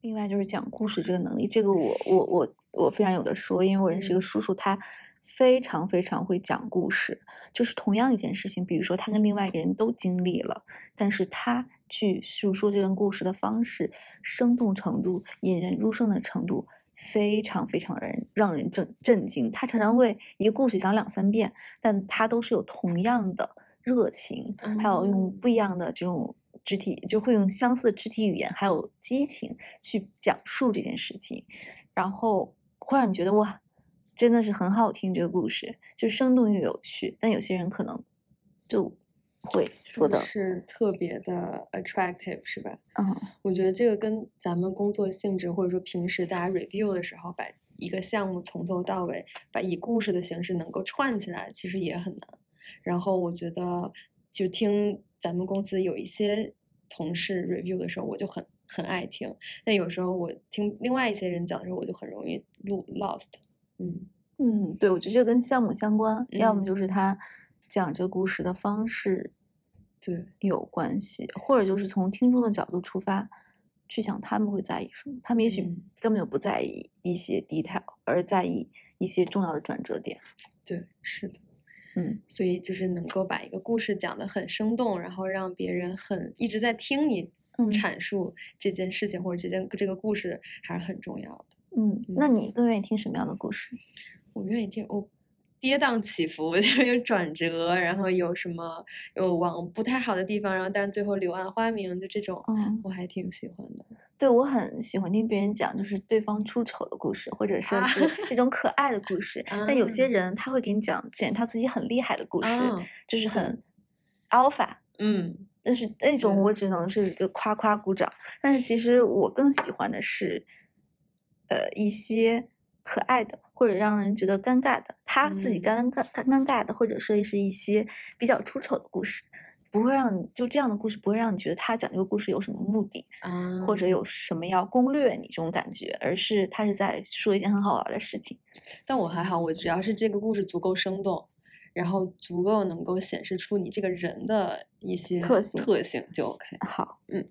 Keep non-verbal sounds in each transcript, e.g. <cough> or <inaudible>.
另外就是讲故事这个能力，这个我我我我非常有的说，因为我认识一个叔叔，他非常非常会讲故事。就是同样一件事情，比如说他跟另外一个人都经历了，但是他去诉说这段故事的方式，生动程度、引人入胜的程度，非常非常人让人震震惊。他常常会一个故事讲两三遍，但他都是有同样的热情，还有用不一样的这种。肢体就会用相似的肢体语言，还有激情去讲述这件事情，然后会让你觉得哇，真的是很好听这个故事，就生动又有趣。但有些人可能就会说的是特别的 attractive，是吧？嗯，我觉得这个跟咱们工作性质，或者说平时大家 review 的时候，把一个项目从头到尾，把以故事的形式能够串起来，其实也很难。然后我觉得就听。咱们公司有一些同事 review 的时候，我就很很爱听。但有时候我听另外一些人讲的时候，我就很容易 lost。嗯嗯，对，我觉得这跟项目相关，要么就是他讲这个故事的方式对有关系，或者就是从听众的角度出发去想他们会在意什么。他们也许根本就不在意一些 detail，而在意一些重要的转折点。对，是的。嗯，所以就是能够把一个故事讲得很生动，然后让别人很一直在听你阐述这件事情或者这件这个故事，还是很重要的。嗯，那你更愿意听什么样的故事？我愿意听我。跌宕起伏，<laughs> 就是有转折，然后有什么有往不太好的地方，然后但是最后柳暗花明，就这种，嗯，我还挺喜欢的。对，我很喜欢听别人讲，就是对方出丑的故事，或者说是 <laughs> 这种可爱的故事。但有些人他会给你讲讲他自己很厉害的故事，就是很 alpha，嗯，但是那种我只能是就夸夸鼓掌。但是其实我更喜欢的是，呃，一些。可爱的，或者让人觉得尴尬的，他自己尴尬尴尴尬的，或者说是一些比较出丑的故事，不会让你就这样的故事不会让你觉得他讲这个故事有什么目的啊，或者有什么要攻略你这种感觉，而是他是在说一件很好玩的事情。但我还好，我只要是这个故事足够生动，然后足够能够显示出你这个人的一些特性特性就 OK。好，嗯，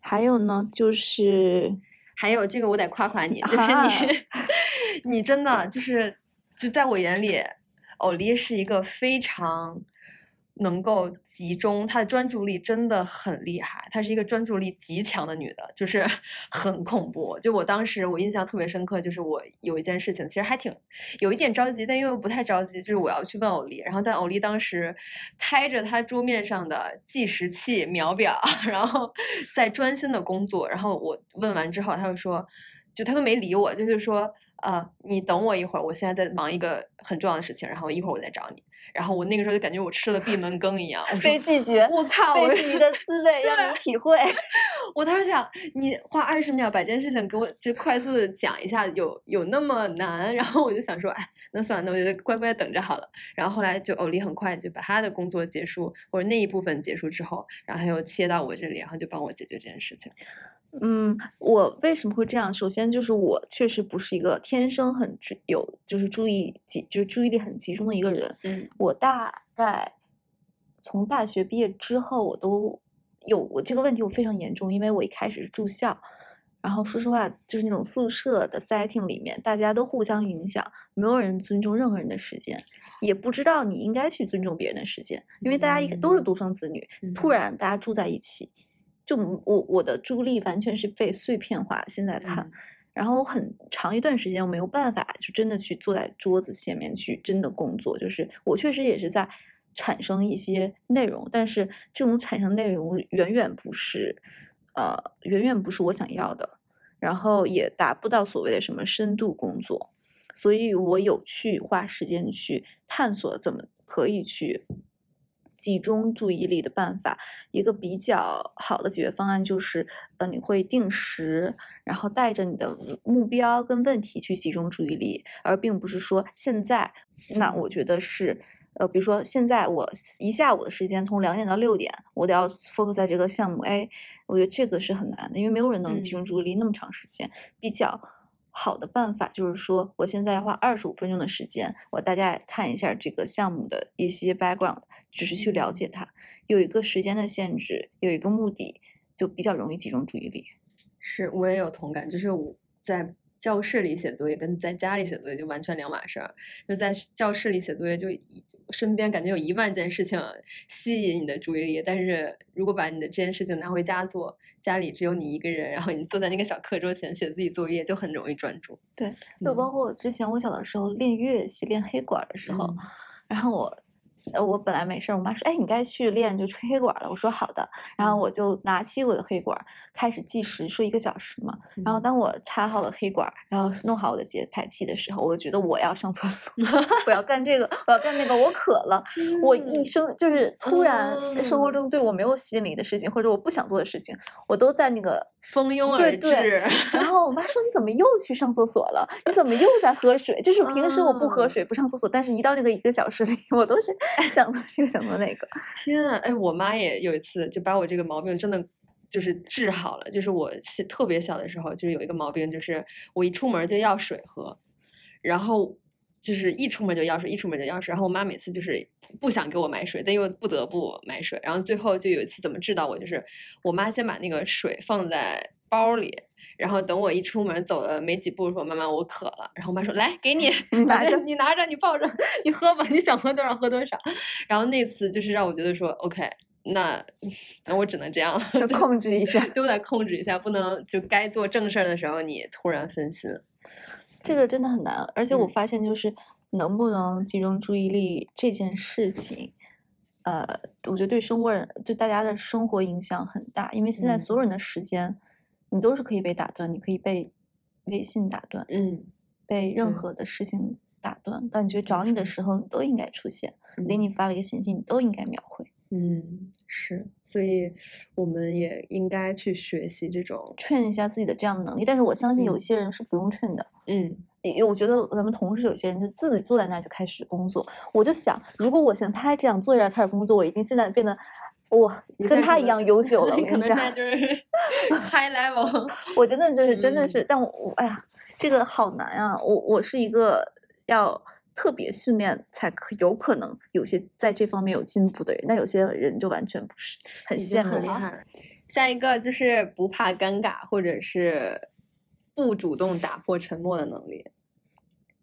还有呢，就是。还有这个，我得夸夸你，就是你，<laughs> 你真的就是，就在我眼里，欧丽是一个非常。能够集中她的专注力真的很厉害，她是一个专注力极强的女的，就是 <laughs> 很恐怖。就我当时我印象特别深刻，就是我有一件事情，其实还挺有一点着急，但又不太着急，就是我要去问欧丽，然后但欧丽当时开着她桌面上的计时器秒表，<laughs> 然后在专心的工作，然后我问完之后，她就说，就他都没理我，就是说，呃，你等我一会儿，我现在在忙一个很重要的事情，然后一会儿我再找你。然后我那个时候就感觉我吃了闭门羹一样，被拒绝，我靠，<laughs> 被拒绝的滋味 <laughs> 让你体会。<laughs> 我当时想，你花二十秒把这件事情给我就快速的讲一下，有有那么难？然后我就想说，哎，那算了，那我就乖乖等着好了。然后后来就欧丽很快就把他的工作结束，或者那一部分结束之后，然后他又切到我这里，然后就帮我解决这件事情。嗯，我为什么会这样？首先就是我确实不是一个天生很有就是注意集就是注意力很集中的一个人。嗯，我大概从大学毕业之后，我都有我这个问题，我非常严重，因为我一开始是住校，然后说实话，就是那种宿舍的 setting 里面，大家都互相影响，没有人尊重任何人的时间，也不知道你应该去尊重别人的时间，因为大家一个都是独生子女，突然大家住在一起。就我我的注意力完全是被碎片化。现在看，然后很长一段时间我没有办法，就真的去坐在桌子前面去真的工作。就是我确实也是在产生一些内容，但是这种产生内容远远不是，呃，远远不是我想要的，然后也达不到所谓的什么深度工作。所以我有去花时间去探索怎么可以去。集中注意力的办法，一个比较好的解决方案就是，呃，你会定时，然后带着你的目标跟问题去集中注意力，而并不是说现在。那我觉得是，呃，比如说现在我一下午的时间从两点到六点，我都要 focus 在这个项目 A，我觉得这个是很难的，因为没有人能集中注意力那么长时间。比较。好的办法就是说，我现在要花二十五分钟的时间，我大概看一下这个项目的一些 background，只是去了解它，有一个时间的限制，有一个目的，就比较容易集中注意力。是我也有同感，就是我在教室里写作业跟在家里写作业就完全两码事儿。就在教室里写作业，就身边感觉有一万件事情吸引你的注意力，但是如果把你的这件事情拿回家做，家里只有你一个人，然后你坐在那个小课桌前写自己作业，就很容易专注。对，就包括之前我小的时候练乐器、练黑管的时候，然后我。呃，我本来没事儿，我妈说，哎，你该去练就吹黑管了。我说好的，然后我就拿起我的黑管开始计时，说一个小时嘛。然后当我插好了黑管，然后弄好我的节拍器的时候，我就觉得我要上厕所，我要干这个，我要干那个，我渴了。<laughs> 我一生就是突然生活中对我没有吸引力的事情，或者我不想做的事情，我都在那个蜂拥而至。然 <laughs> 后我妈说你怎么又去上厕所了？你怎么又在喝水？就是平时我不喝水不上厕所，但是一到那个一个小时里，我都是。<laughs> 想做这个，想做那个。天啊，哎，我妈也有一次就把我这个毛病真的就是治好了。就是我特别小的时候，就是有一个毛病，就是我一出门就要水喝，然后就是一出门就要水，一出门就要水。然后我妈每次就是不想给我买水，但又不得不买水。然后最后就有一次怎么治到我，就是我妈先把那个水放在包里。然后等我一出门走了没几步，说妈妈我渴了。然后我妈说来给 <laughs> 你，拿着你拿着你抱着 <laughs> 你喝吧，你想喝多少喝多少。然后那次就是让我觉得说 OK，那 <laughs> 那我只能这样了，控制一下，都得控制一下，不能就该做正事儿的时候你突然分心，这个真的很难。而且我发现就是能不能集中注意力这件事情，呃，我觉得对生活人对大家的生活影响很大，因为现在所有人的时间。你都是可以被打断，你可以被微信打断，嗯，被任何的事情打断。感觉找你的时候，你都应该出现。给你发了一个信息，你都应该秒回。嗯，是，所以我们也应该去学习这种劝一下自己的这样的能力。但是我相信有些人是不用劝的。嗯，因为我觉得咱们同事有些人就自己坐在那儿就开始工作。我就想，如果我像他这样坐在那儿开始工作，我一定现在变得。哇，跟他一样优秀了，<laughs> 我跟你讲，就是 <laughs> high level。我真的就是真的是，但我哎呀，这个好难啊！我我是一个要特别训练才可有可能有些在这方面有进步的人，那有些人就完全不是，很羡慕。厉害。下一个就是不怕尴尬，或者是不主动打破沉默的能力。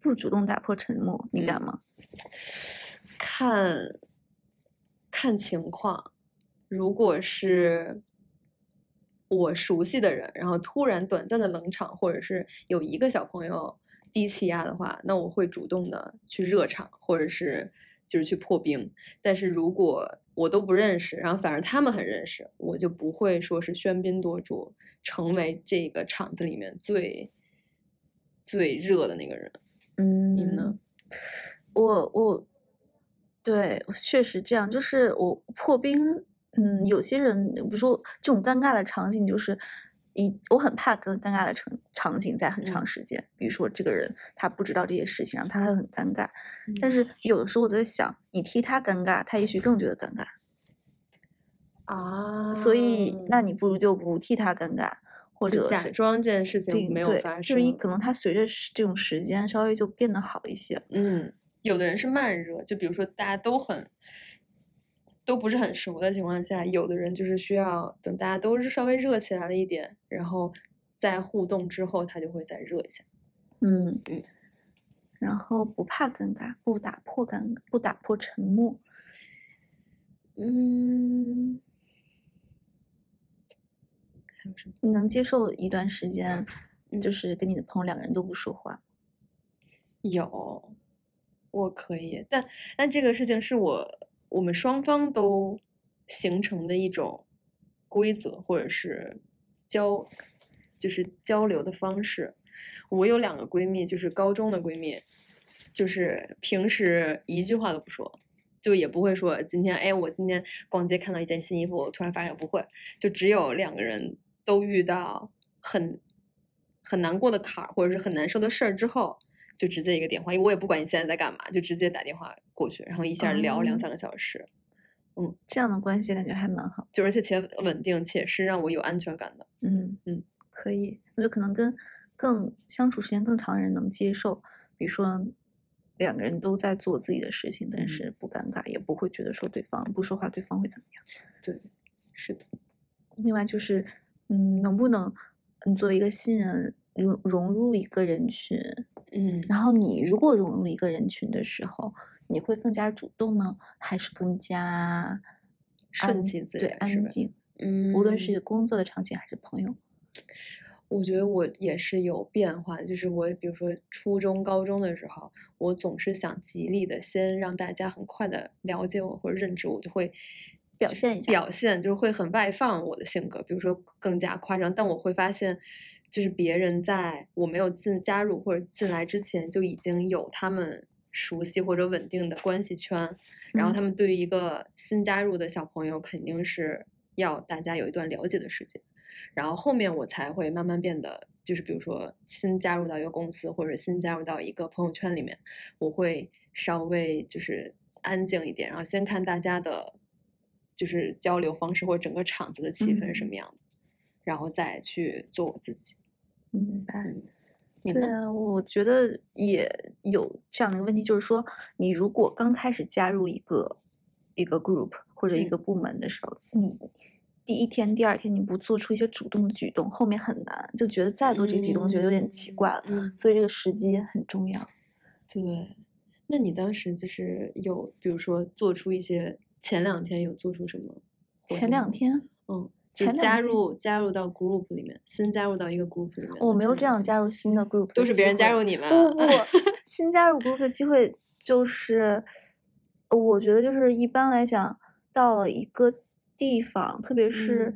不主动打破沉默，你敢吗？看，看情况。如果是我熟悉的人，然后突然短暂的冷场，或者是有一个小朋友低气压的话，那我会主动的去热场，或者是就是去破冰。但是如果我都不认识，然后反而他们很认识，我就不会说是喧宾夺主，成为这个场子里面最最热的那个人。嗯，你呢？我我对，确实这样，就是我破冰。嗯，有些人，比如说这种尴尬的场景，就是一我很怕跟尴尬的场场景在很长时间。比如说这个人他不知道这些事情，然后他会很尴尬。但是有的时候我在想，你替他尴尬，他也许更觉得尴尬啊。所以，那你不如就不替他尴尬，或者假装这件事情没有发生。就是可能他随着这种时间稍微就变得好一些。嗯，有的人是慢热，就比如说大家都很。都不是很熟的情况下，有的人就是需要等大家都是稍微热起来了一点，然后在互动之后，他就会再热一下。嗯嗯，然后不怕尴尬，不打破尴尬，不打破沉默。嗯，还有什么？你能接受一段时间，就是跟你的朋友两个人都不说话？有，我可以，但但这个事情是我。我们双方都形成的一种规则，或者是交，就是交流的方式。我有两个闺蜜，就是高中的闺蜜，就是平时一句话都不说，就也不会说今天，哎，我今天逛街看到一件新衣服，我突然发现我不会，就只有两个人都遇到很很难过的坎儿，或者是很难受的事儿之后。就直接一个电话，因为我也不管你现在在干嘛，就直接打电话过去，然后一下聊两三个小时。嗯，这样的关系感觉还蛮好，就而且且稳定，且是让我有安全感的。嗯嗯，可以，我觉得可能跟更相处时间更长的人能接受，比如说两个人都在做自己的事情，但是不尴尬，也不会觉得说对方不说话对方会怎么样。对，是的。另外就是，嗯，能不能嗯作为一个新人融融入一个人群，嗯然后你如果融入一个人群的时候，你会更加主动呢，还是更加顺其自然对安静？嗯，无论是工作的场景还是朋友，我觉得我也是有变化的，就是我比如说初中、高中的时候，我总是想极力的先让大家很快的了解我或者认知，我就会表现一下表。现就是会很外放我的性格，比如说更加夸张，但我会发现，就是别人在我没有进加入或者进来之前就已经有他们熟悉或者稳定的关系圈，然后他嗯们对于一个新加入的小朋友肯定是要大家有一段了解的时间。然后后面我才会慢慢变得，就是比如说新加入到一个公司，或者新加入到一个朋友圈里面，我会稍微就是安静一点，然后先看大家的，就是交流方式或者整个场子的气氛是什嗯么样的，然后再去做我自己。明白。你呢？对啊，我觉得也有这样的一个问题，就是说，你如果刚开始加入一个一个 group 或者一嗯个部门的时候，你第一天、第二天你不做出一些主动的举动，后面很难，就觉得再做这个举动觉得有点奇怪了。嗯，所以这个时机也很重要。对。那你当时就是有，比如说做出一些前两天有做出什么活前动吗两天嗯，就前加入加入到 group 里面，新加入到一个 group 里面我没有这样加入新的 group，都是别人加入你。们。不不不，新加入 group 的机会就是，呃我觉得就是一般来讲，到了一个地方，特别是、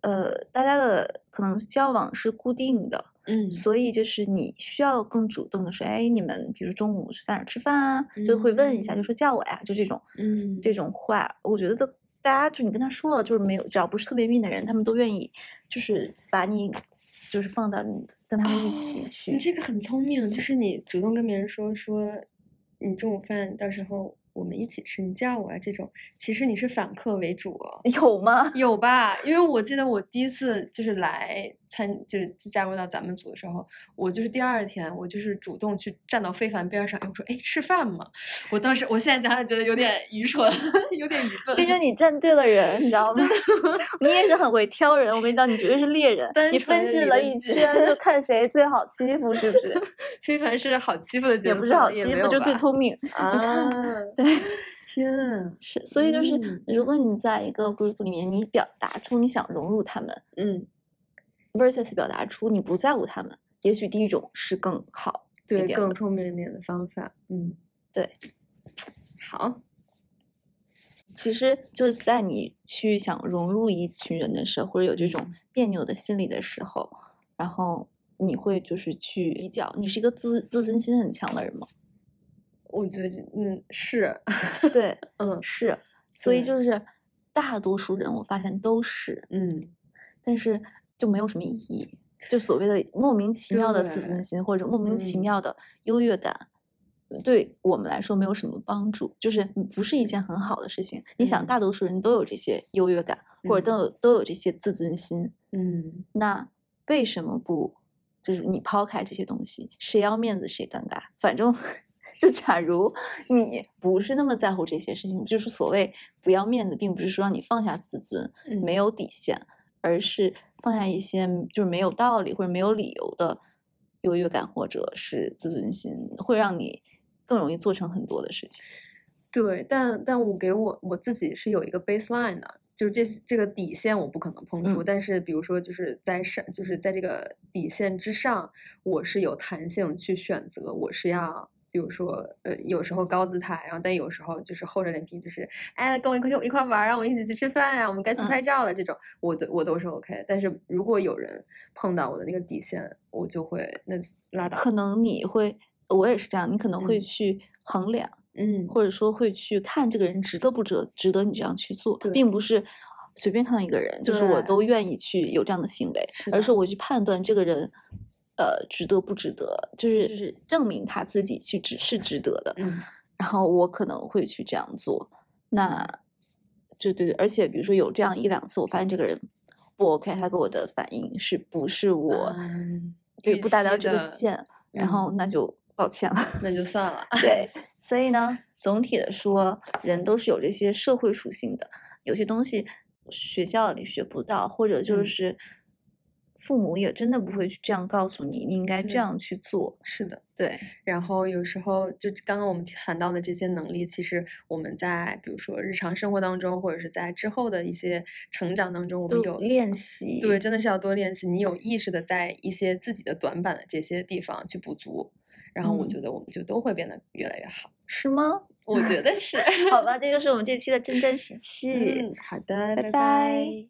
呃大家的可能交往是固定的，嗯所以就是你需要更主动的说，哎，你们比如中午是在哪吃饭啊？就会问一下，就嗯说叫我呀，就这种嗯这种话，我觉得这大家就你跟他说了，就是没有，只要不是特别密的人，他们都愿意就是把你就是放到你跟他们一起哦去。你这个很聪明，就是你主动跟别人说说，你中午饭到时候我们一起吃，你叫我啊这种，其实你是反客为主哦。有吗？有吧？因为我记得我第一次就是来参，就是加入到咱们组的时候，我就是第二天，我就是主动去站到非凡边上，哎，我说，哎，吃饭嘛？我当时，我现在想想觉得有点愚蠢，<laughs> 有点愚笨。毕竟你站对了人，你知道吗？你也是很会挑人，我跟你讲，你绝对是猎人。单你分析了一圈，就看谁最好欺负，是不是？<laughs> 非凡是好欺负的角色，也不是好欺负，就最聪明。啊！对，<laughs> 天啊！是，所以就是，嗯如果你在一个 group 里面，你表达出你想融入他们嗯，，versus 表达出你不在乎他们，也许第一种是更好对，更。聪明一点的方法。嗯，对。好，其实就是在你去想融入一群人的时候，或者有这种嗯别扭的心理的时候，然后你会就是去比较，你是一个自自尊心很强的人吗？我觉得嗯是，对，<laughs> 嗯是，所以就是大多数人我发现都是，嗯但是就没有什么意义，就所谓的莫名其妙的自尊心或者莫名其嗯妙的优越感。对我们来说没有什么帮助，就是不是一件很好的事情。你想，嗯大多数人都有这些优越感，或者都有都有这些自尊心，嗯那为什么不就是你抛开这些东西，谁要面子谁尴尬？反正就假如你不是那么在乎这些事情，就是所谓不要面子，并不是说让你放下自尊，嗯没有底线，而是放下一些就是没有道理或者没有理由的优越感或者是自尊心，会让你更容易做成很多的事情。对，但但我给我我自己是有一个 baseline 的，就是这这个底线我不可能碰触，嗯但是比如说就是在上，就是在这个底线之上，我是有弹性去选择，我是要。比如说，呃，有时候高姿态，然后但有时候就是厚着脸皮，就是哎，跟我一块一块玩儿啊，我们一起去吃饭呀、我们该去嗯拍照了，这种我都我都是 OK。但是如果有人碰到我的那个底线，我就会那拉倒。可能你会，我也是这样，你可能会嗯去衡量。嗯，或者说会去看这个人值得不值得值得你这样去做，对并不是随便看到一个人，就是我都愿意去有这样的行为，是而是我去判断这个人，呃，值得不值得，就是就是证明他自己去值是值得的，嗯然后我可能会去这样做。那，就对对，而且比如说有这样一两次，我发现这个人不 OK，他给我的反应是不是我嗯对不达到这个线，然后那嗯就抱歉了。那就算了。对，所以呢，总体的说，人都是有这些社会属性的，有些东西学校里学不到，或者就嗯是父母也真的不会去这样告诉你，你应该这样去做。是的。对，然后有时候就刚刚我们谈到的这些能力，其实我们在比如说日常生活当中，或者是在之后的一些成长当中，我们有练习。对，真的是要多练习。你有意识的在一些自己的短板的这些地方去补足，然后我嗯觉得我们就都会变得越来越好。是吗？我觉得是。<laughs> 好吧，这就是我们这期的真真喜气。嗯，好的，拜拜拜